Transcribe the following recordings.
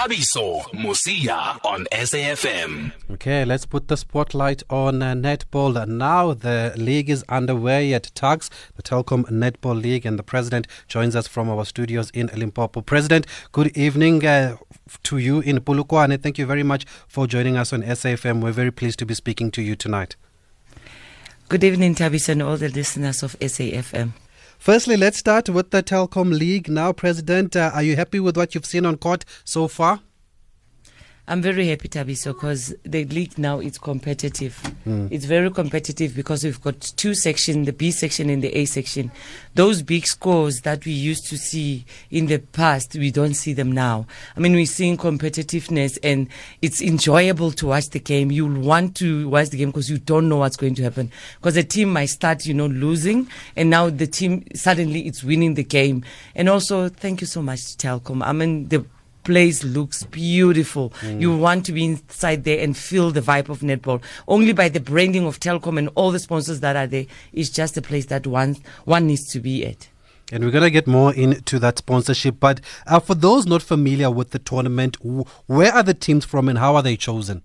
Thabiso Mosia on SAFM. Okay, let's put the spotlight on uh, netball. Now the league is underway at Tuks, the Telkom Netball League, and the president joins us from our studios in Limpopo. President, good evening uh, to you in Polokwane. Thank you very much for joining us on SAFM. We're very pleased to be speaking to you tonight. Good evening, Thabiso, and all the listeners of SAFM. Firstly, let's start with the Telkom League. Now, President, uh, are you happy with what you've seen on court so far? I'm very happy, Thabiso, because the league now is competitive. Mm. It's very competitive because we've got two sections, the B section and the A section. Those big scores that we used to see in the past, we don't see them now. I mean, we're seeing competitiveness and it's enjoyable to watch the game. You'll want to watch the game because you don't know what's going to happen. Because the team might start, you know, losing and now the team suddenly it's winning the game. And also, thank you so much, Telkom. I mean, the place looks beautiful. Mm. You want to be inside there and feel the vibe of netball. Only by the branding of Telkom and all the sponsors that are there, it's just a place that one one needs to be at. And we're going to get more into that sponsorship. But uh, for those not familiar with the tournament, where are the teams from and how are they chosen?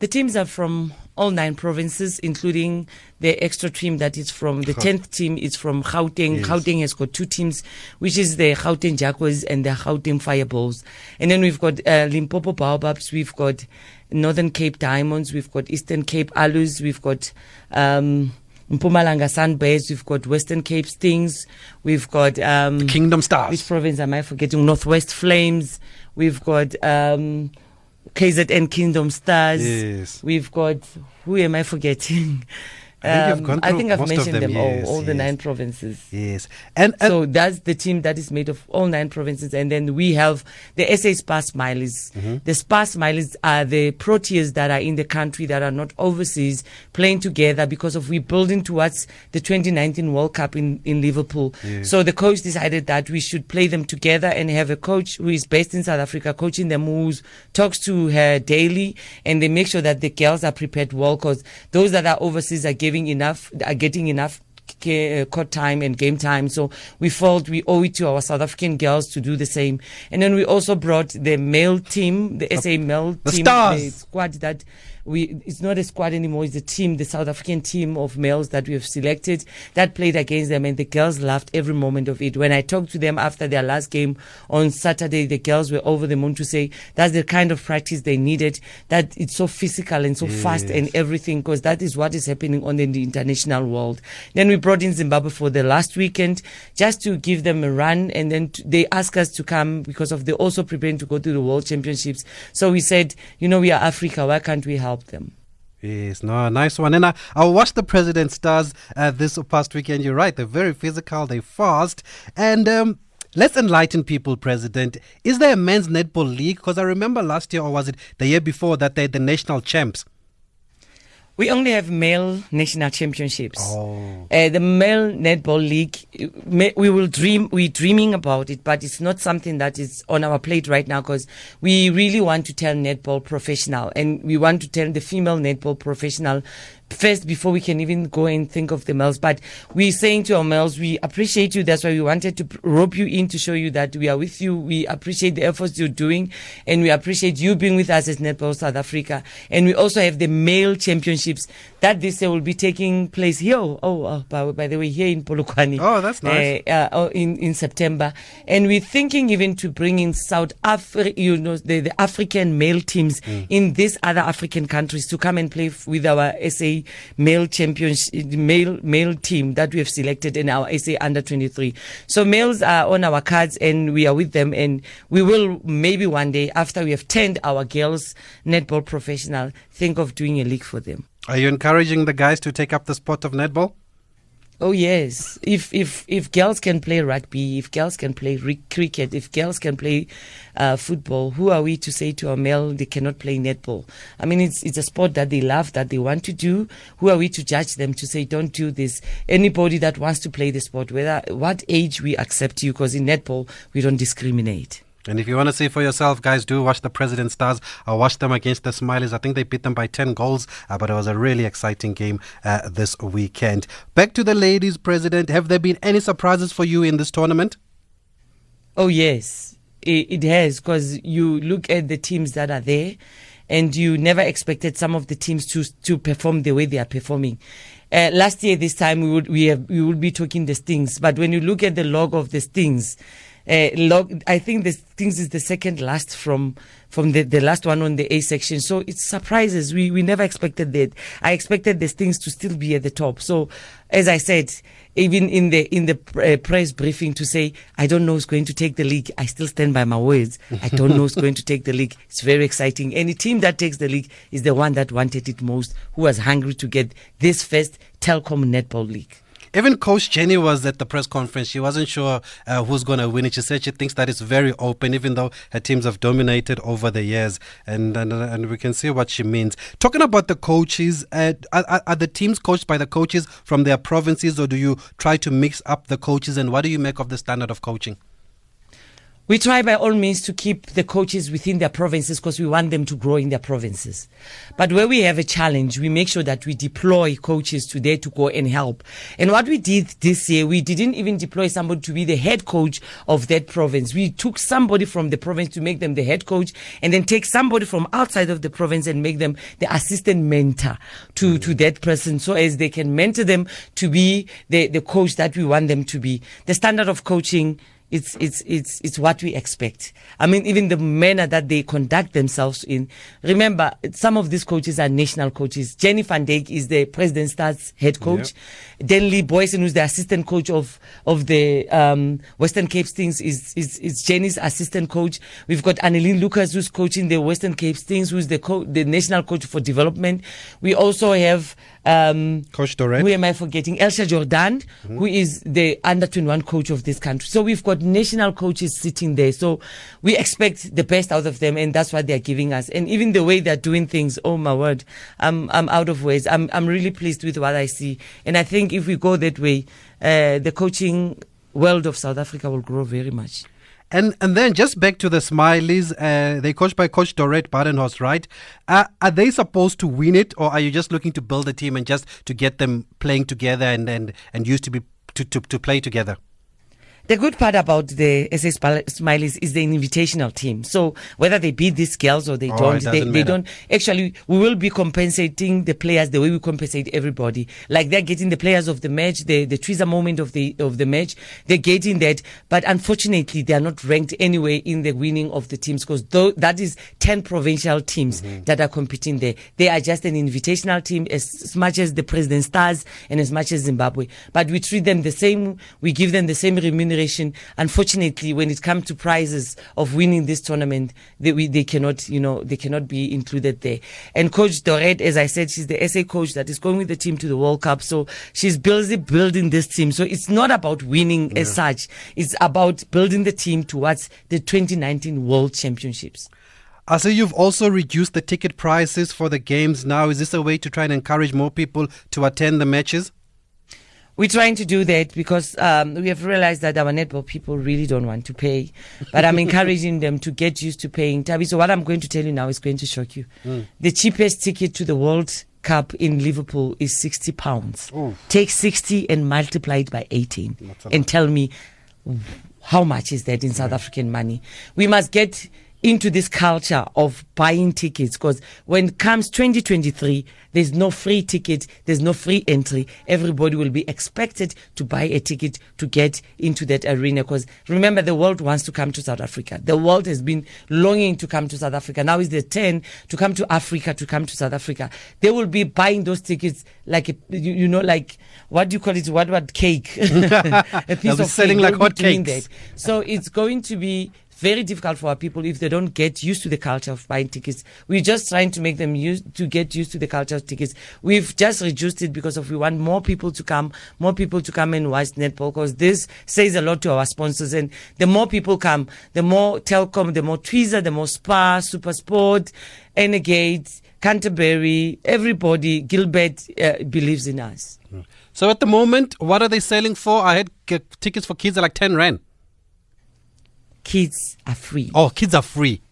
The teams are from all nine provinces, including the extra team that is from the tenth team is from Gauteng. Yes. Gauteng has got two teams, which is the Gauteng Jaguars and the Gauteng Fireballs. And then we've got uh, Limpopo Baobabs, we've got Northern Cape Diamonds, we've got Eastern Cape Aloes, we've got um, Mpumalanga Sunbirds, we've got Western Cape Stings, we've got um, Kingdom Stars. Which province am I forgetting? Northwest Flames, we've got. Um, KZN Kingdom Stars. Yes. We've got who am I forgetting? I think, um, I think I've mentioned them, them, yes, all, all yes. the nine provinces. Yes, and, and, so that's the team that is made of all nine provinces, and then we have the SA SPAR Smileys. Mm-hmm. The SPAR Smileys are the Proteas that are in the country that are not overseas playing together because of we building towards the 2019 World Cup in in Liverpool. Yes. So the coach decided that we should play them together and have a coach who is based in South Africa coaching them, who talks to her daily, and they make sure that the girls are prepared well because those that are overseas are giving enough, are getting enough uh, court time and game time. So we felt we owe it to our South African girls to do the same. And then we also brought the male team, the SA male the team, stars. the squad that we it's not a squad anymore. It's a team the south african team of males that we have selected that played against them and the girls loved every moment of it. When i talked to them after their last game on saturday the girls were over the moon to say that's the kind of practice they needed that it's so physical and so Yes. fast and everything because that is what is happening on the international world. Then we brought in zimbabwe for the last weekend just to give them a run and then t- they asked us to come because of they also preparing to go to the world championships. So we said you know we are africa. Why can't we help them Yes, no, nice one. And I, I watched the President Stars uh, this past weekend. You're right, they're very physical, they're fast. And um, let's enlighten people, President. Is there a men's netball league? Because I remember last year, or was it the year before, that they're the national champs. We only have male national championships. Oh. Uh, the male netball league, we will dream. We're dreaming about it, but it's not something that is on our plate right now because we really want to tell netball professional, and we want to tell the female netball professional first before we can even go and think of the males. But we're saying to our males, we appreciate you. That's why we wanted to rope you in to show you that we are with you. We appreciate the efforts you're doing, and we appreciate you being with us as Netball South Africa. And we also have the male championships that this year will be taking place here. Oh, oh by, by the way, here in Polokwane. Oh, that's nice. Uh, uh, oh, in in September, and we're thinking even to bring in South Africa, you know, the, the African male teams Mm. in these other African countries to come and play with our SA male champions, male male team that we have selected in our SA under 23. So males are on our cards, and we are with them, and we will maybe one day after we have turned our girls netball professional, think of doing a league for them. Are you encouraging the guys to take up the sport of netball? Oh yes, if if if girls can play rugby, if girls can play ri- cricket, if girls can play uh, football, who are we to say to a male they cannot play netball? I mean, it's it's a sport that they love, that they want to do. Who are we to judge them to say don't do this? Anybody that wants to play the sport, whether what age we accept you, because in netball we don't discriminate. And if you want to see for yourself, guys, do watch the President Stars. I watched them against the Smileys. I think they beat them by 10 goals, uh, but it was a really exciting game uh, this weekend. Back to the ladies, President. Have there been any surprises for you in this tournament? Oh yes, it, has because you look at the teams that are there, and you never expected some of the teams to to perform the way they are performing. Uh, last year, this time we would we have, we would be talking the Stings, but when you look at the log of the Stings, uh, log, I think the things is the second last from from the, the last one on the A section. So it surprises. We we never expected that. I expected the things to still be at the top. So as I said, even in the in the uh, press briefing to say I don't know who's going to take the league. I still stand by my words. I don't know who's going to take the league. It's very exciting. Any team that takes the league is the one that wanted it most, who was hungry to get this first Telkom Netball League. Even Coach Jenny was at the press conference. She wasn't sure uh, who's going to win it. She said she thinks that it's very open, even though her teams have dominated over the years. And and, and we can see what she means. Talking about the coaches, uh, are, are the teams coached by the coaches from their provinces, or do you try to mix up the coaches? And what do you make of the standard of coaching? We try by all means to keep the coaches within their provinces because we want them to grow in their provinces. But where we have a challenge, we make sure that we deploy coaches to there to go and help. And what we did this year, we didn't even deploy somebody to be the head coach of that province. We took somebody from the province to make them the head coach and then take somebody from outside of the province and make them the assistant mentor to, mm. to that person so as they can mentor them to be the, the coach that we want them to be. The standard of coaching it's it's it's it's what we expect. I mean, even the manner that they conduct themselves in. Remember, some of these coaches are national coaches. Jenny van Dijk is the President Stars head coach. Yep. Denley Boyson, who's the assistant coach of of the um, Western Cape Stings, is, is is Jenny's assistant coach. We've got Annelien Lucas, who's coaching the Western Cape Stings, who's the co- the national coach for development. We also have um, Coach Dorette. Who am I forgetting? Elsha Jordan, mm-hmm. who is the under 21 coach of this country. So we've got national coaches sitting there. So we expect the best out of them, and that's what they're giving us. And even the way they're doing things, oh my word, I'm, I'm out of words. I'm, I'm really pleased with what I see. And I think if we go that way, uh, the coaching world of South Africa will grow very much. And and then just back to the Smileys, uh, they coached by Coach Dorette Badenhorst, right? Uh, are they supposed to win it, or are you just looking to build a team and just to get them playing together and and, and used to be to, to, to play together? The good part about the SA Smileys is the invitational team. So whether they beat these girls or they Oh, don't, they, they don't. Actually, we will be compensating the players the way we compensate everybody. Like they're getting the players of the match, the the treasure moment of the of the match. They're getting that, but unfortunately, they are not ranked anyway in the winning of the teams because that is ten provincial teams Mm-hmm. that are competing there. They are just an invitational team as, as much as the President Stars and as much as Zimbabwe. But we treat them the same. We give them the same remuneration. Unfortunately, when it comes to prizes of winning this tournament, they, we, they cannot, you know, they cannot be included there. And Coach Dorette, as I said, she's the SA coach that is going with the team to the World Cup. So she's busy building this team. So it's not about winning as such. It's about building the team towards the 2019 World Championships. I see you've also reduced the ticket prices for the games now. Is this a way to try and encourage more people to attend the matches? We're trying to do that because um, we have realized that our netball people really don't want to pay. But I'm encouraging them to get used to paying. Tabi, so what I'm going to tell you now is going to shock you. The cheapest ticket to the World Cup in Liverpool is 60 pounds. Ooh. Take 60 and multiply it by 18 and tell me how much is that in South African money. We must get into this culture of buying tickets because when it comes 2023 there's no free ticket there's no free entry everybody will be expected to buy a ticket to get into that arena because remember the world wants to come to south africa the world has been longing to come to south africa now is the turn to come to africa to come to south africa they will be buying those tickets like a, you, you know like what do you call it what what cake a piece of selling cake. like They'll be doing hotcakes. that. So it's going to be very difficult for our people if they don't get used to the culture of buying tickets. We're just trying to make them use to get used to the culture of tickets. We've just reduced it because of we want more people to come, more people to come and watch netball because this says a lot to our sponsors. And the more people come, the more Telkom, the more Twizza, the more SPAR, Super Sport, Energade, Canterbury, everybody, Gilbert uh, believes in us. So at the moment, what are they selling for? I had tickets for kids are like 10 rand. Kids are free. Oh, kids are free.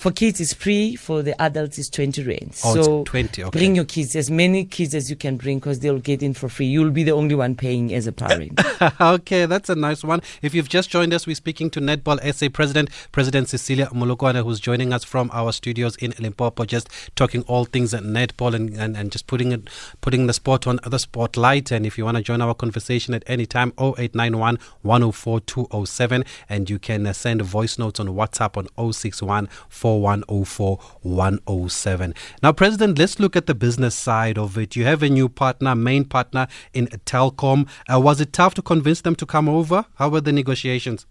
For kids, it's free. For the adults, it's 20 rands. Oh, it's so 20, okay. bring your kids, as many kids as you can bring, because they'll get in for free. You'll be the only one paying as a parent. okay, that's a nice one. If you've just joined us, we're speaking to Netball SA President, President Cecilia Molokwane, who's joining us from our studios in Limpopo, just talking all things at netball and, and, and just putting it putting the sport on the spotlight. And if you want to join our conversation at any time, 0891 104 207, and you can uh, send voice notes on WhatsApp on 061 4104 107. Now, President, let's look at the business side of it. You have a new partner, main partner in Telkom. Uh, was it tough to convince them to come over? How were the negotiations?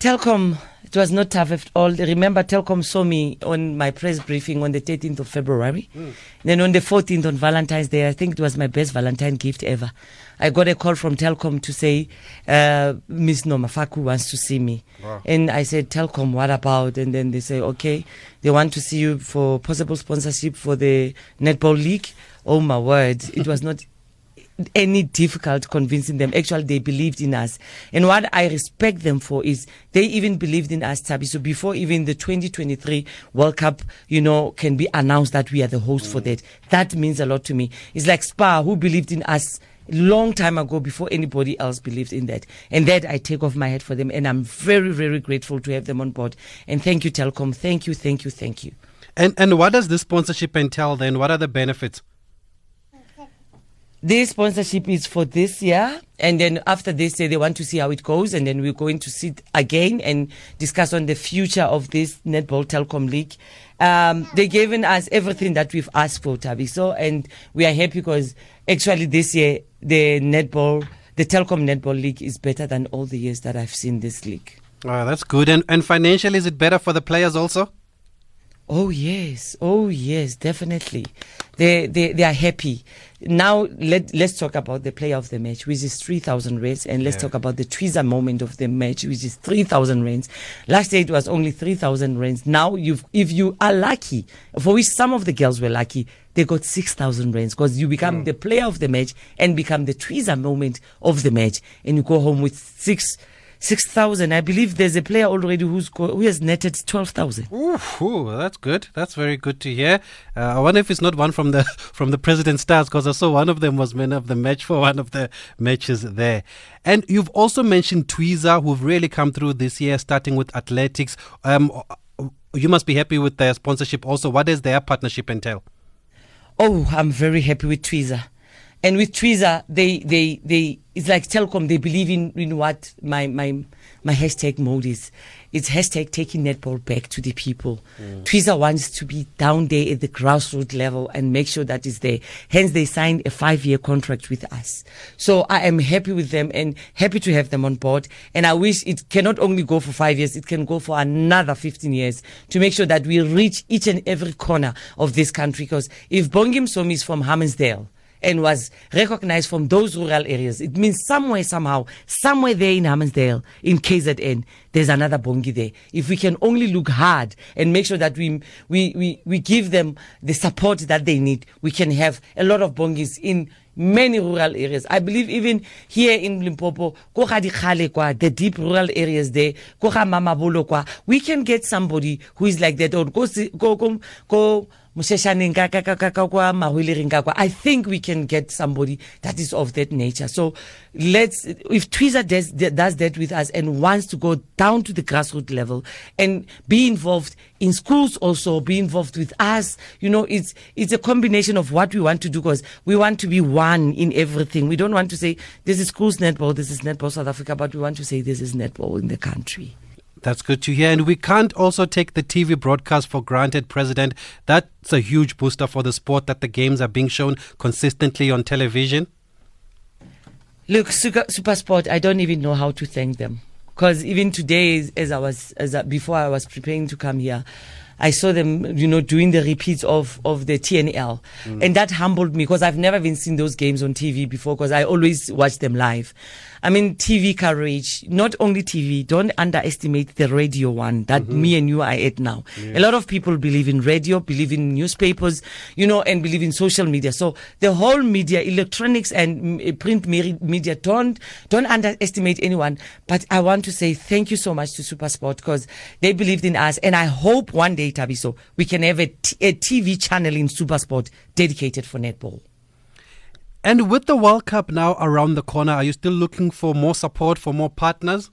Telkom, it was not tough at all. Remember, Telkom saw me on my press briefing on the 13th of February. Then on the 14th, on Valentine's Day, I think it was my best Valentine gift ever. I got a call from Telkom to say, uh, Miss Nomafaku wants to see me. Wow. And I said, Telkom, what about? And then they say, okay, they want to see you for possible sponsorship for the Netball League. Oh my word, it was not any difficult convincing them. Actually, they believed in us. And what I respect them for is they even believed in us, Tabi. So before even the 2023 World Cup, you know, can be announced that we are the host for that, that means a lot to me. It's like SPAR, who believed in us long time ago before anybody else believed in that. And that I take off my head for them. And I'm very, very grateful to have them on board. And thank you, Telkom. Thank you, thank you, thank you. And and what does this sponsorship entail then? What are the benefits? This sponsorship is for this year, and then after this year, they want to see how it goes, and then we're going to sit again and discuss on the future of this netball Telkom league. Um, they've given us everything that we've asked for, Tabiso, and we are happy because actually this year the netball, the Telkom netball league is better than all the years that I've seen this league. Oh, that's good. And and financially, is it better for the players also? Oh yes, oh yes, definitely. They they they are happy. Now let let's talk about the player of the match, which is three thousand rands, and let's Yeah. talk about the Twizza moment of the match, which is three thousand rands. Last year it was only three thousand rands. Now you've if you are lucky, for which some of the girls were lucky, they got six thousand rands because you become mm. the player of the match and become the Twizza moment of the match, and you go home with six. Six thousand. I believe there's a player already who's go, who has netted twelve thousand. Ooh, ooh, that's good. That's very good to hear. Uh, I wonder if it's not one from the from the president's stars because I saw one of them was man of the match for one of the matches there. And you've also mentioned Twizza, who've really come through this year, starting with athletics. Um, you must be happy with their sponsorship. Also, what does their partnership entail? Oh, I'm very happy with Twizza. And with Twizza, they, they, they, it's like Telkom, they believe in, in what my, my, my hashtag mode is. It's hashtag taking netball back to the people. Mm. Twizza wants to be down there at the grassroots level and make sure that it's there. Hence, they signed a five year contract with us. So I am happy with them and happy to have them on board. And I wish it cannot only go for five years, it can go for another 15 years to make sure that we reach each and every corner of this country. Because if Bongi Msomi is from Hammarsdale, and was recognized from those rural areas. It means somewhere, somehow, somewhere there in Hammarsdale, in KZN, there's another Bongi there. If we can only look hard and make sure that we, we, we, we give them the support that they need, we can have a lot of Bongis in many rural areas. I believe even here in Limpopo, ko ga dikgale kwa, the deep rural areas there, ko ga Mamabolo we can get somebody who is like that or go go go go Kwa. I think we can get somebody that is of that nature. So let's, if Twizza does, does that with us and wants to go down to the grassroots level and be involved in schools also, be involved with us, you know, it's, it's a combination of what we want to do because we want to be one in everything. We don't want to say, this is schools netball, this is netball South Africa, but we want to say this is netball in the country. That's good to hear. And we can't also take the TV broadcast for granted, President. That's a huge booster for the sport that the games are being shown consistently on television. Look, Supersport, I don't even know how to thank them. Because even today, as- I was, as I, before I was preparing to come here, I saw them, you know, doing the repeats of, of the TNL. Mm. And that humbled me because I've never even seen those games on TV before because I always watch them live. I mean, TV coverage, not only TV, don't underestimate the radio one that Mm-hmm. me and you are at now. A lot of people believe in radio, believe in newspapers, you know, and believe in social media. So the whole media, electronics and mm, print media, don't, don't underestimate anyone. But I want to say thank you so much to Supersport because they believed in us. And I hope one day, Tabiso, we can have a, t- a TV channel in Supersport dedicated for netball. And with the World Cup now around the corner, are you still looking for more support, for more partners?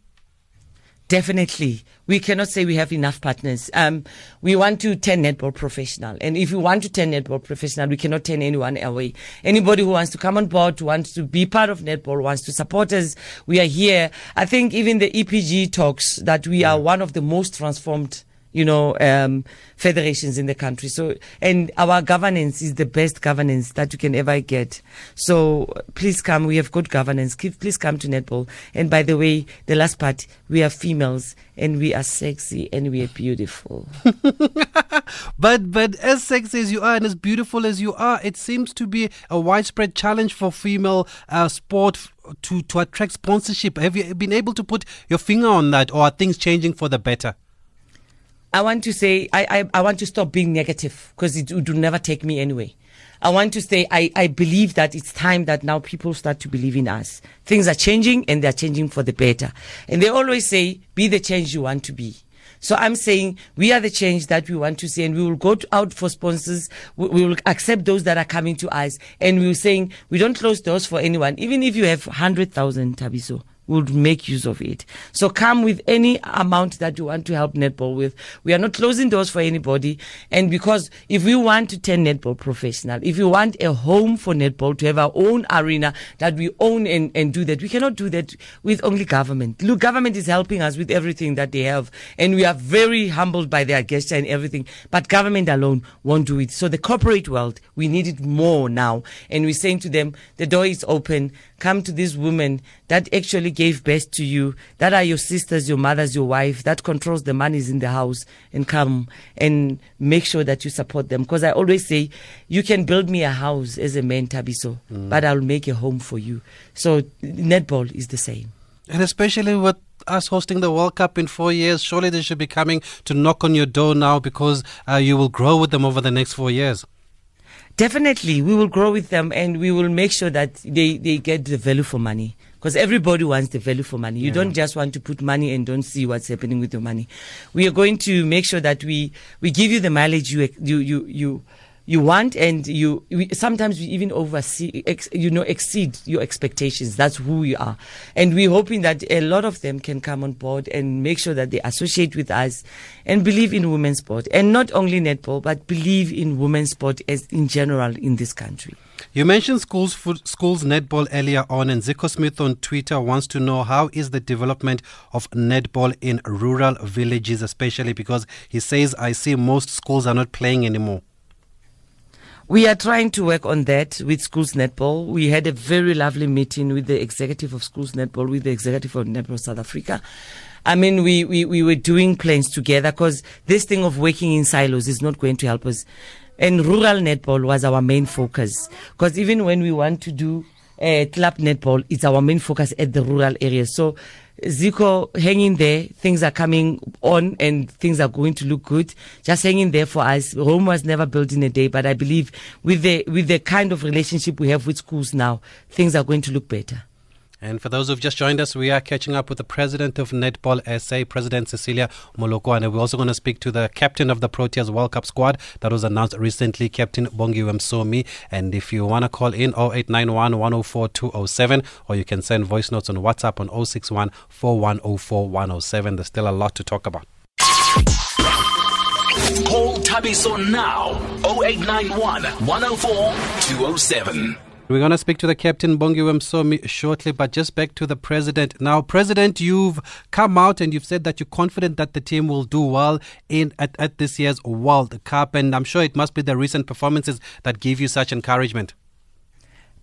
Definitely. We cannot say we have enough partners. Um, we want to turn netball professional. And if we want to turn netball professional, we cannot turn anyone away. Anybody who wants to come on board, wants to be part of netball, wants to support us, we are here. I think even the EPG talks that we are one of the most transformed you know, um, federations in the country. So, and our governance is the best governance that you can ever get. So, please come. We have good governance. Please come to netball. And by the way, the last part, we are females and we are sexy and we are beautiful. But but as sexy as you are and as beautiful as you are, it seems to be a widespread challenge for female uh, sport to to attract sponsorship. Have you been able to put your finger on that, or are things changing for the better? I want to say I, I, I want to stop being negative because it would never take me anyway. I want to say I, I believe that it's time that now people start to believe in us. Things are changing and they're changing for the better. And they always say, be the change you want to be. So I'm saying we are the change that we want to see and we will go out for sponsors. We, we will accept those that are coming to us. And we're saying we don't close doors for anyone. Even if you have 100,000 Tabiso, we'll make use of it. So come with any amount that you want to help netball with. We are not closing doors for anybody. And because if we want to turn netball professional, if we want a home for netball to have our own arena that we own and, and do that, we cannot do that with only government. Look, government is helping us with everything that they have. And we are very humbled by their gesture and everything. But government alone won't do it. So the corporate world, we need it more now. And we're saying to them, the door is open. Come to these women that actually gave birth to you, that are your sisters, your mothers, your wife, that controls the monies in the house, and come and make sure that you support them. Because I always say, you can build me a house as a man, Tabiso, but I'll make a home for you. So netball is the same. And especially with us hosting the World Cup in four years, surely they should be coming to knock on your door now because uh, you will grow with them over the next four years. Definitely, we will grow with them and we will make sure that they, they get the value for money. Because everybody wants the value for money. You don't just want to put money and don't see what's happening with your money. We are going to make sure that we, we give you the mileage you, you, you, you, you want and you we, sometimes we even oversee ex, you know exceed your expectations. That's who we are. And we're hoping that a lot of them can come on board and make sure that they associate with us and believe in women's sport. And not only netball but believe in women's sport as in general in this country You mentioned schools schools netball earlier on, and Zico Smith on Twitter wants to know how is the development of netball in rural villages, especially because he says I see most schools are not playing anymore. We are trying to work on that with Schools Netball. We had a very lovely meeting with the executive of Schools Netball, with the executive of Netball South Africa. I mean, we, we, we were doing plans together because this thing of working in silos is not going to help us. And rural netball was our main focus because even when we want to do uh, club netball, it's our main focus at the rural areas. So Zico, hang in there. Things are coming on and things are going to look good. Just hang in there for us. Rome was never built in a day, but I believe with the, with the kind of relationship we have with schools now, things are going to look better. And for those who've just joined us, we are catching up with the president of Netball SA, President Cecilia Molokwane. And we're also going to speak to the captain of the Proteas World Cup squad that was announced recently, Captain Bongiwe Msomi. And if you want to call in, 0891 104 207, or you can send voice notes on WhatsApp on 061 4104 107. There's still a lot to talk about. Call Tabiso now 0891 104 207. We're going to speak to the captain Bongiwe Msomi shortly, but just back to the president. Now, president, you've come out and you've said that you're confident that the team will do well in at, at this year's World Cup, and I'm sure it must be the recent performances that give you such encouragement.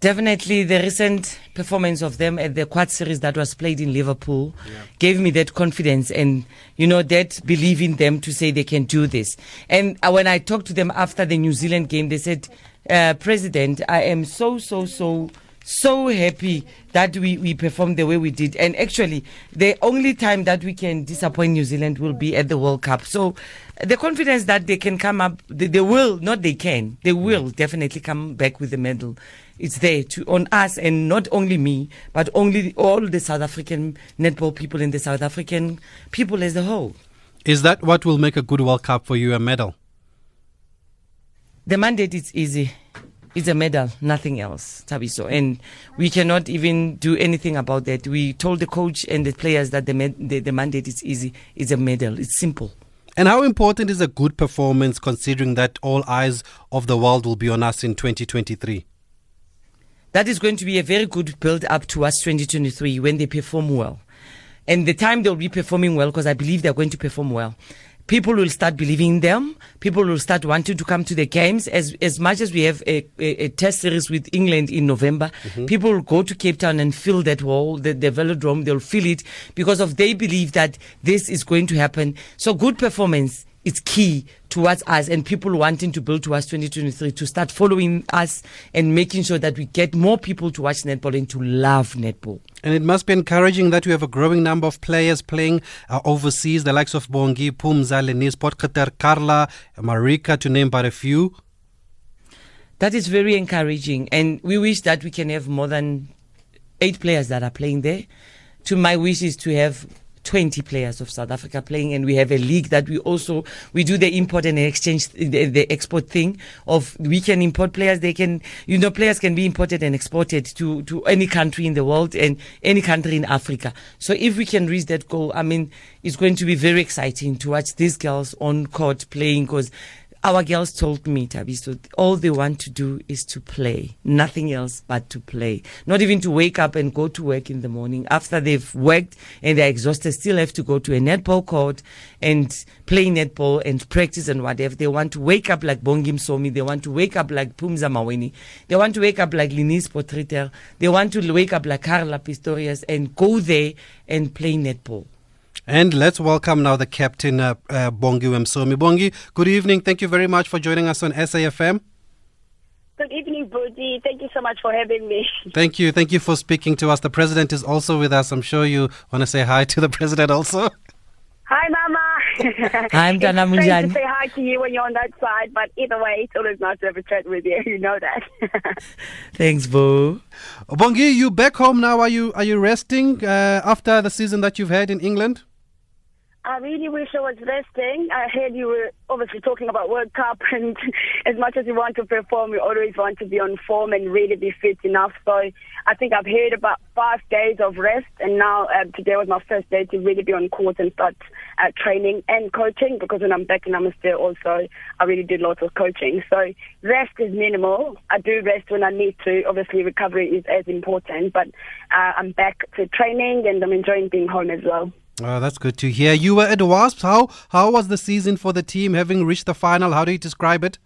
Definitely, the recent performance of them at the quad series that was played in Liverpool gave me that confidence and, you know, that belief in them to say they can do this. And uh, when I talked to them after the New Zealand game, they said, uh, President, I am so, so, so so happy that we, we performed the way we did. And actually, the only time that we can disappoint New Zealand will be at the World Cup. So the confidence that they can come up, they, they will, not they can, they will definitely come back with the medal. It's there to on us, and not only me, but only all the South African netball people and the South African people as a whole. Is that what will make a good World Cup for you, a medal? The mandate is easy. It's a medal, nothing else, Thabiso. And we cannot even do anything about that. We told the coach and the players that the, med- the, the mandate is easy. It's a medal. It's simple. And how important is a good performance considering that all eyes of the world will be on us in 2023? That is going to be a very good build up to us 2023 when they perform well. And the time they'll be performing well, because I believe they're going to perform well, people will start believing in them. People will start wanting to come to the games. As as much as we have a, a, a test series with England in November, mm-hmm. people will go to Cape Town and feel that wall, the, the velodrome. They'll feel it because of they believe that this is going to happen. So good performance is key towards us and people wanting to build towards 2023 to start following us and making sure that we get more people to watch netball and to love netball. And it must be encouraging that we have a growing number of players playing uh, overseas, the likes of Bongi, Phumza, Lenise, Potgieter, Carla, Marika, to name but a few. That is very encouraging. And we wish that we can have more than eight players that are playing there. To my wish is to have 20 players of South Africa playing, and we have a league that we also we do the import and exchange, the, the, export thing of we can import players. They can, you know, players can be imported and exported to to any country in the world and any country in Africa. So if we can reach that goal, I mean, it's going to be very exciting to watch these girls on court playing because our girls told me, Thabiso, all they want to do is to play, nothing else but to play. Not even to wake up and go to work in the morning. After they've worked and they're exhausted, still have to go to a netball court and play netball and practice and whatever. They want to wake up like Bongi Msomi. They want to wake up like Phumza Maweni. They want to wake up like Lenise Potgieter. They want to wake up like Karla Pretorius and go there and play netball. And let's welcome now the captain, uh, uh, Bongi Msomi. Bongi, good evening. Thank you very much for joining us on SAFM. Good evening, Budi. Thank you so much for having me. Thank you. Thank you for speaking to us. The president is also with us. I'm sure you want to say hi to the president also. Hi, Mama. I'm Dana Munjani. to say hi to you when you're on that side, but either way, it's always nice to have a chat with you. You know that. Thanks, Boo. Bongi, you back home now? Are you are you resting uh, after the season that you've had in England? I really wish I was resting. I heard you were obviously talking about World Cup, and as much as you want to perform, you always want to be on form and really be fit enough. So I think I've had about five days of rest, and now uh, today was my first day to really be on court and start uh, training and coaching. Because when I'm back in Namaste, also I really did lots of coaching. So rest is minimal. I do rest when I need to. Obviously, recovery is as important, but uh, I'm back to training, and I'm enjoying being home as well. Oh, that's good to hear. You were at Wasps. How how was the season for the team having reached the final? How do you describe it?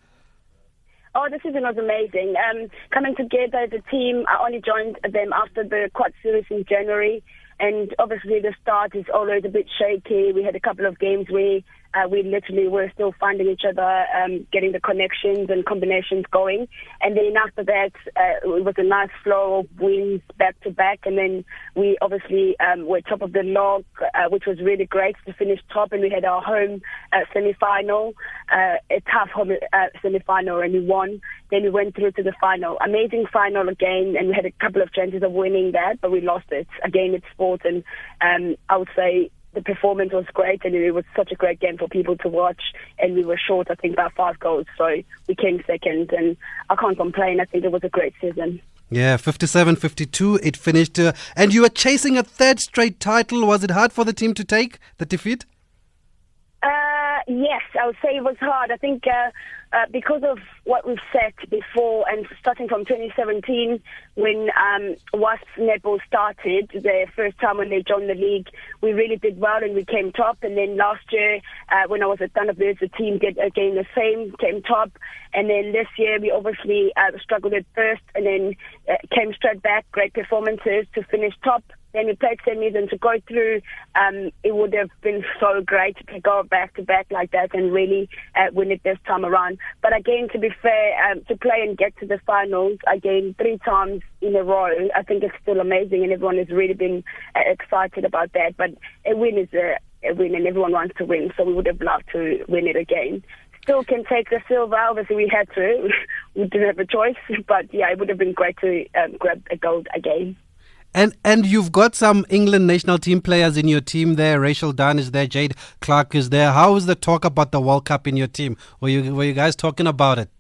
Oh, the season was amazing. Um, coming together as a team, I only joined them after the quad series in January. And obviously the start is always a bit shaky. We had a couple of games where uh, we literally were still finding each other, um, getting the connections and combinations going. And then after that, uh, it was a nice flow of wins back to back. And then we obviously um, were top of the log, uh, which was really great to finish top. And we had our home uh, semi-final, uh, a tough home uh, semi-final, and we won. Then we went through to the final. Amazing final again, and we had a couple of chances of winning that, but we lost it. Again, it's sport, and um, I would say the performance was great and it was such a great game for people to watch. And we were short I think about five goals. So we came second and I can't complain. I think it was a great season. Yeah 57 52 it finished uh, and you were chasing a third straight title. Was it hard for the team to take the defeat yes I would say it was hard I think uh, uh, because of what we've said before, and starting from 2017, when um, Wasps Netball started, the first time when they joined the league, we really did well and we came top. And then last year, uh, when I was at Thunderbirds, the team did again the same, came top. And then this year, we obviously uh, struggled at first and then uh, came straight back, great performances to finish top then we played semis, and to go through, um, it would have been so great to go back to back like that and really uh, win it this time around. But again, to be fair, um, to play and get to the finals again three times in a row, I think it's still amazing, and everyone has really been uh, excited about that. But a win is a, a win, and everyone wants to win, so we would have loved to win it again still can take the silver. Obviously, we had to. we didn't have a choice. But yeah, it would have been great to um, grab a gold again. And and you've got some England national team players in your team there. Rachel Dunn is there. Jade Clark is there. How is the talk about the World Cup in your team? Were you were you guys talking about it?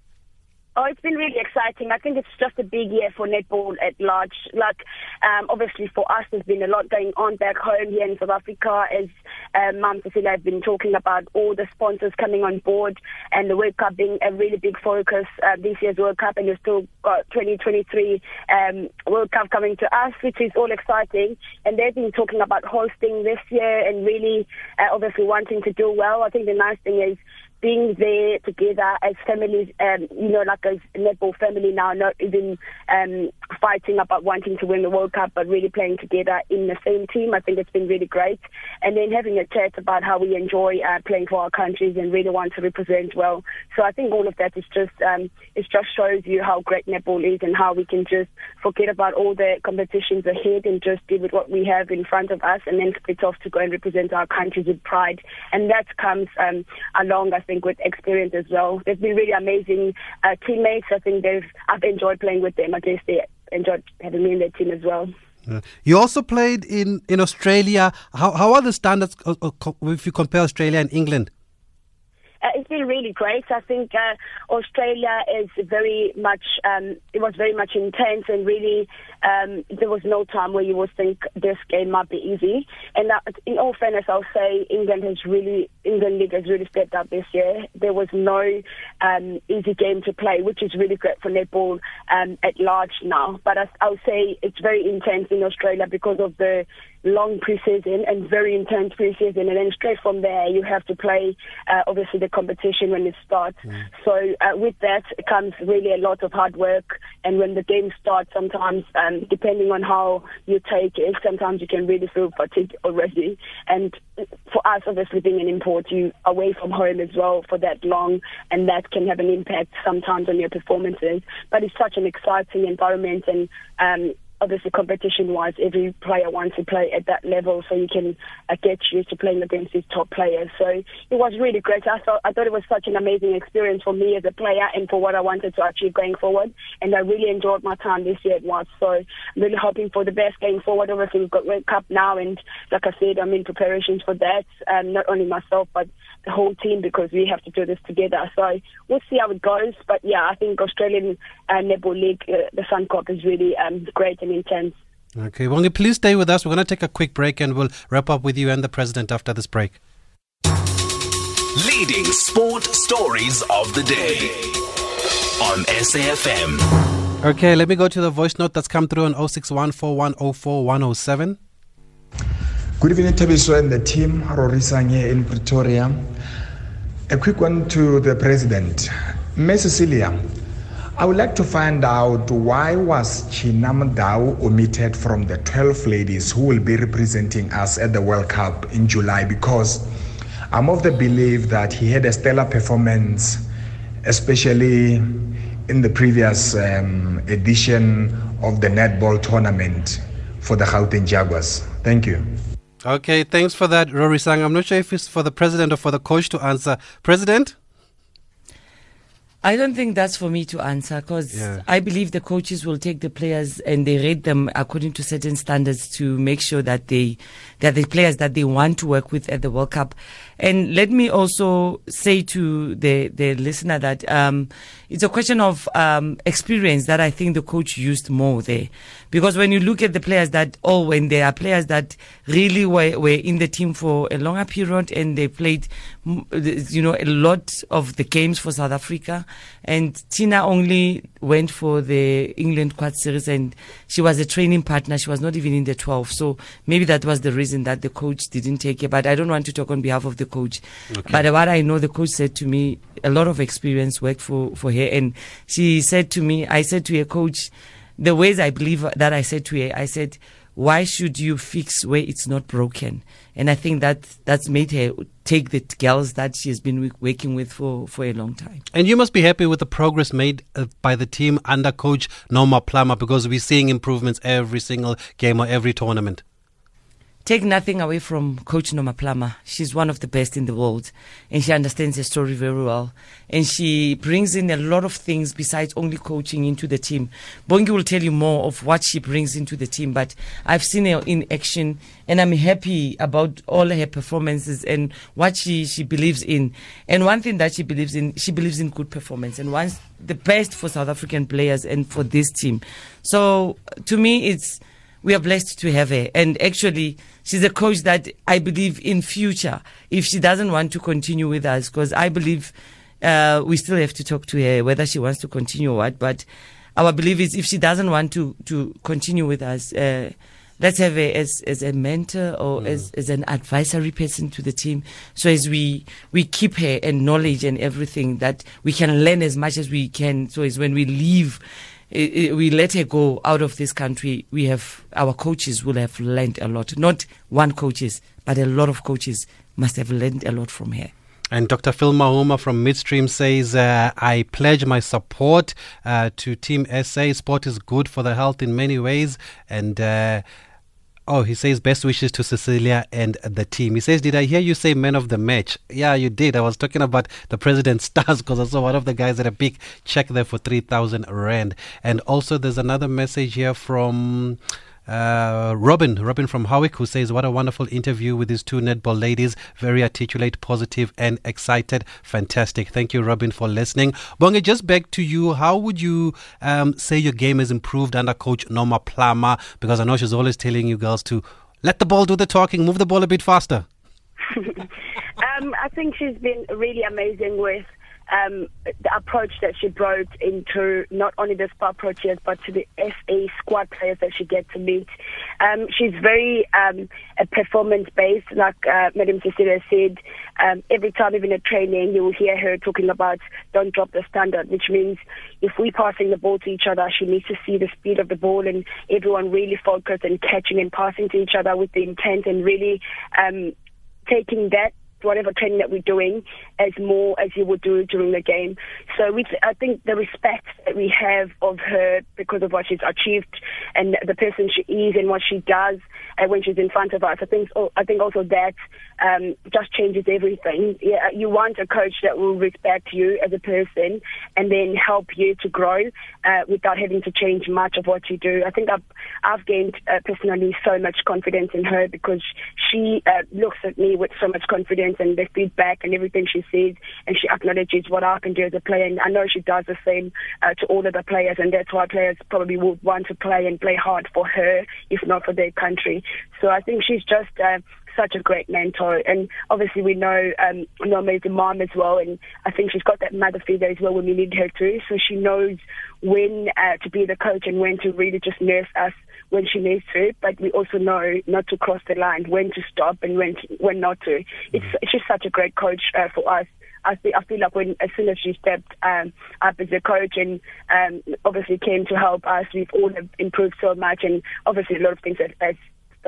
Oh, it's been really exciting. I think it's just a big year for netball at large. Like, um, obviously for us, there's been a lot going on back home here in South Africa. As um, Mum Cecilia have been talking about all the sponsors coming on board and the World Cup being a really big focus uh, this year's World Cup, and we've still got 2023 um, World Cup coming to us, which is all exciting. And they've been talking about hosting this year and really, uh, obviously wanting to do well. I think the nice thing is being there together as families, um, you know, like as a netball family now, not even um, fighting about wanting to win the World Cup, but really playing together in the same team. I think it's been really great. And then having a chat about how we enjoy uh, playing for our countries and really want to represent well. So I think all of that is just, um, it just shows you how great netball is and how we can just forget about all the competitions ahead and just deal with what we have in front of us and then split off to go and represent our countries with pride. And that comes um, along, I think, with experience as well. They've been really amazing uh, teammates. I think they've I've enjoyed playing with them. I guess they enjoyed having me in their team as well. You also played in, in Australia. How, how are the standards uh, uh, if you compare Australia and England? Uh, it's been really great. I think uh, Australia is very much, um, it was very much intense and really um, there was no time where you would think this game might be easy. And that, in all fairness, I'll say England has really, England League has really stepped up this year. There was no um, easy game to play, which is really great for netball um, at large now. But I, I'll say it's very intense in Australia because of the long preseason and very intense preseason, and then straight from there you have to play uh, obviously the competition when it starts. Mm. So uh, with that comes really a lot of hard work, and when the game starts, sometimes um, depending on how you take it, sometimes you can really feel fatigued already. And for us, obviously being an import, you away from home as well for that long, and that can have an impact sometimes on your performances. But it's such an exciting environment, and um, obviously competition wise, every player wants to play at that level so you can uh, get used to playing against these top players. So it was really great. I thought, I thought it was such an amazing experience for me as a player and for what I wanted to achieve going forward. And I really enjoyed my time this year at Wasps. So I'm really hoping for the best going forward. Obviously we've got World Cup now and like I said, I'm in preparations for that. Um, not only myself, but the whole team because we have to do this together. So we'll see how it goes. But yeah, I think Australian uh, Netball League, uh, the Suncorp is really um, great intense. Okay, Bongi, please stay with us. We're going to take a quick break and we'll wrap up with you and the president after this break. Leading sport stories of the day on SAFM. Okay, let me go to the voice note that's come through on 0614104107. Good evening, Tabiso and the team. Rorisang here in Pretoria. A quick one to the president. Miss Cecilia, I would like to find out why was Tshina Mdau omitted from the 12 ladies who will be representing us at the World Cup in July because I'm of the belief that he had a stellar performance, especially in the previous um, edition of the netball tournament for the Gauteng Jaguars. Thank you. Okay, thanks for that, Rorisang. I'm not sure if it's for the president or for the coach to answer. President? I don't think that's for me to answer because yeah. I believe the coaches will take the players and they rate them according to certain standards to make sure that they that the players that they want to work with at the World Cup. And let me also say to the the listener that um, it's a question of um, experience that I think the coach used more there, because when you look at the players that oh when there are players that really were were in the team for a longer period and they played you know a lot of the games for South Africa, and Tina only went for the England Quad Series and she was a training partner. She was not even in the 12, so maybe that was the reason that the coach didn't take her. But I don't want to talk on behalf of the coach. Okay. But what I know, the coach said to me, a lot of experience worked for, for her. And she said to me, I said to her coach, the ways I believe that I said to her, I said, why should you fix where it's not broken? And I think that that's made her take the girls that she has been working with for, for a long time. And you must be happy with the progress made uh, by the team under coach Norma Plummer because we're seeing improvements every single game or every tournament take nothing away from Coach Norma Plummer. She's one of the best in the world, and she understands the story very well. And she brings in a lot of things besides only coaching into the team. Bongi will tell you more of what she brings into the team, but I've seen her in action, and I'm happy about all her performances and what she, she believes in. And one thing that she believes in, she believes in good performance and wants the best for South African players and for this team. So to me, it's we are blessed to have her. And actually, she's a coach that I believe in future, if she doesn't want to continue with us, because I believe uh, we still have to talk to her whether she wants to continue or what. But our belief is if she doesn't want to, to continue with us, uh, let's have her as, as a mentor or mm. as, as an advisory person to the team. So as we, we keep her and knowledge and everything that we can learn as much as we can. So as when we leave, we let her go out of this country, we have our coaches will have learned a lot. Not one coaches, but a lot of coaches must have learned a lot from her. And Dr. Phil Mahoma from Midstream says, uh, I pledge my support uh, to Team SA. Sport is good for the health in many ways. And uh, Oh, he says best wishes to Cecilia and the team. He says, Did I hear you say man of the match? Yeah, you did. I was talking about the president's stars because I saw one of the guys had a big check there for 3,000 Rand. And also, there's another message here from. Uh, Robin, Robin from Howick, who says, What a wonderful interview with these two netball ladies. Very articulate, positive, and excited. Fantastic. Thank you, Robin, for listening. Bongi, just back to you. How would you um, say your game has improved under coach Norma Plummer? Because I know she's always telling you girls to let the ball do the talking, move the ball a bit faster. um, I think she's been really amazing with um, the approach that she brought into not only the SPAR Proteas but to the SA squad players that she gets to meet. Um, she's very um, performance based, like uh, Madam Cecilia said. Um, every time, even at training, you will hear her talking about don't drop the standard, which means if we're passing the ball to each other, she needs to see the speed of the ball and everyone really focused and catching and passing to each other with the intent and really um, taking that whatever training that we're doing as more as you would do during the game. So we, I think the respect that we have of her because of what she's achieved and the person she is and what she does uh, when she's in front of us. I think, I think also that um, just changes everything. Yeah, you want a coach that will respect you as a person and then help you to grow uh, without having to change much of what you do. I think I've, I've gained uh, personally so much confidence in her because she uh, looks at me with so much confidence and the feedback and everything she says, and she acknowledges what I can do as a player. And I know she does the same uh, to all of the players, and that's why players probably would want to play and play hard for her, if not for their country. So I think she's just uh, such a great mentor. And obviously, we know um, Norma is a mom as well, and I think she's got that mother figure as well when we need her to. So she knows when uh, to be the coach and when to really just nurse us when she needs to, but we also know not to cross the line, when to stop and when to, when not to. It's she's such a great coach uh, for us. I feel, I feel like when as soon as she stepped um, up as a coach and um, obviously came to help us, we've all have improved so much, and obviously a lot of things have,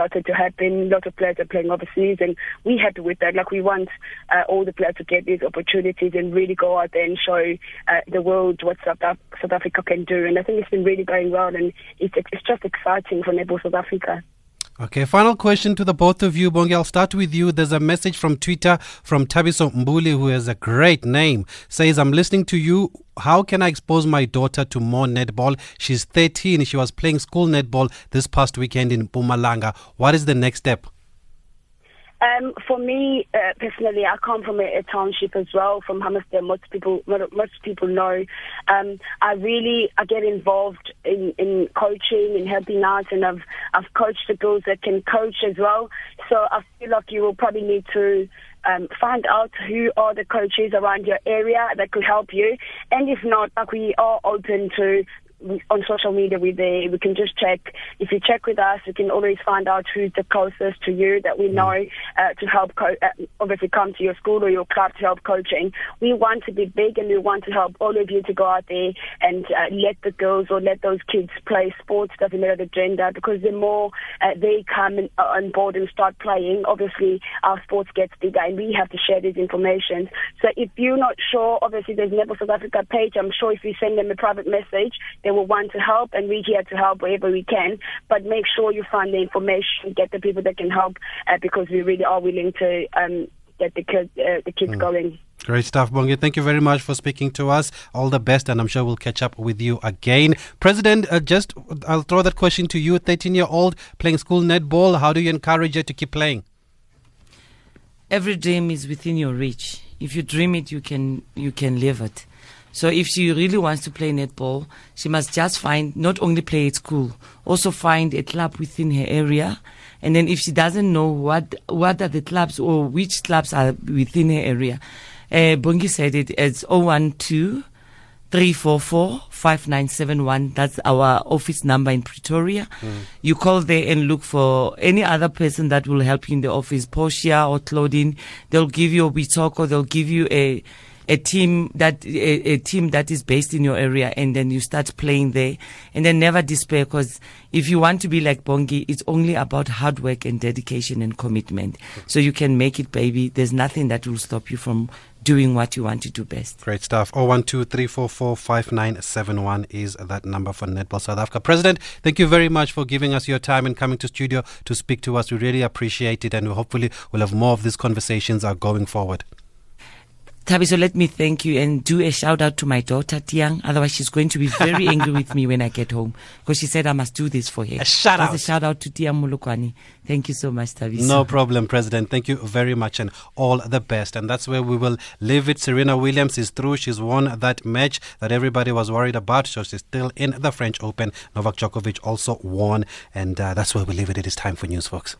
started to happen. A lot of players are playing overseas, and we're happy with that. Like we want uh, all the players to get these opportunities and really go out there and show uh, the world what South, Af- South Africa can do. And I think it's been really going well, and it's it's just exciting for Netball South Africa. Okay, final question to the both of you. Bongi, I'll start with you. There's a message from Twitter from Tabiso Mbuli, who has a great name. Says, I'm listening to you. How can I expose my daughter to more netball? She's 13. She was playing school netball this past weekend in Mpumalanga. What is the next step? Um, for me uh, personally, I come from a, a, township as well, from Hammersdale. Most people, most people know. Um, I really, I get involved in, in coaching and helping out, and I've I've coached the girls that can coach as well. So I feel like you will probably need to um, find out who are the coaches around your area that could help you, and if not, like we are open to we, on social media, we're there. We can just check. If you check with us, you can always find out who's the closest to you that we Mm. know uh, to help, co- uh, obviously, come to your school or your club to help coaching. We want to be big and we want to help all of you to go out there and uh, let the girls or let those kids play sports, doesn't matter the gender, because the more uh, they come in, uh, on board and start playing, obviously our sports gets bigger and we have to share this information. So if you're not sure, obviously there's Netball South Africa page. I'm sure if you send them a private message, they will want to help and we're here to help wherever we can. But make sure you find the information, get the people that can help uh, because we really are willing to um, get the, kids uh, the kids going. Great stuff, Bongi. Thank you very much for speaking to us. All the best, and I'm sure we'll catch up with you again. President, uh, just I'll throw that question to you. 13 year old playing school netball. How do you encourage her to keep playing? every dream is within your reach. If you dream it, you can you can live it. So if she really wants to play netball, she must just find not only play at school, also find a club within her area. And then if she doesn't know what what are the clubs or which clubs are within her area, uh, Bongi said it as 012 344 5971. That's our office number in Pretoria. You call there and look for any other person that will help you in the office, Portia or Claudine. They'll give you a Bitoko, they'll give you a a team that a, a team that is based in your area and then you start playing there and then never despair because if you want to be like Bongi it's only about hard work and dedication and commitment so you can make it baby there's nothing that will stop you from doing what you want to do best Great stuff. 012-344-5971 is that number for Netball South Africa. President, thank you very much for giving us your time and coming to studio to speak to us. We really appreciate it, and hopefully we'll have more of these conversations uh, going forward. Tabi, so let me thank you and do a shout out to my daughter Tiang. Otherwise, she's going to be very angry with me when I get home because she said I must do this for her. A shout That's out. A shout out to Tiang Molokwane. Thank you so much, Tabi. No problem, President. Thank you very much and all the best. And that's where we will leave it. Serena Williams is through. She's won that match that everybody was worried about. So she's still in the French Open. Novak Djokovic also won. And uh, that's where we leave it. It is time for news, folks.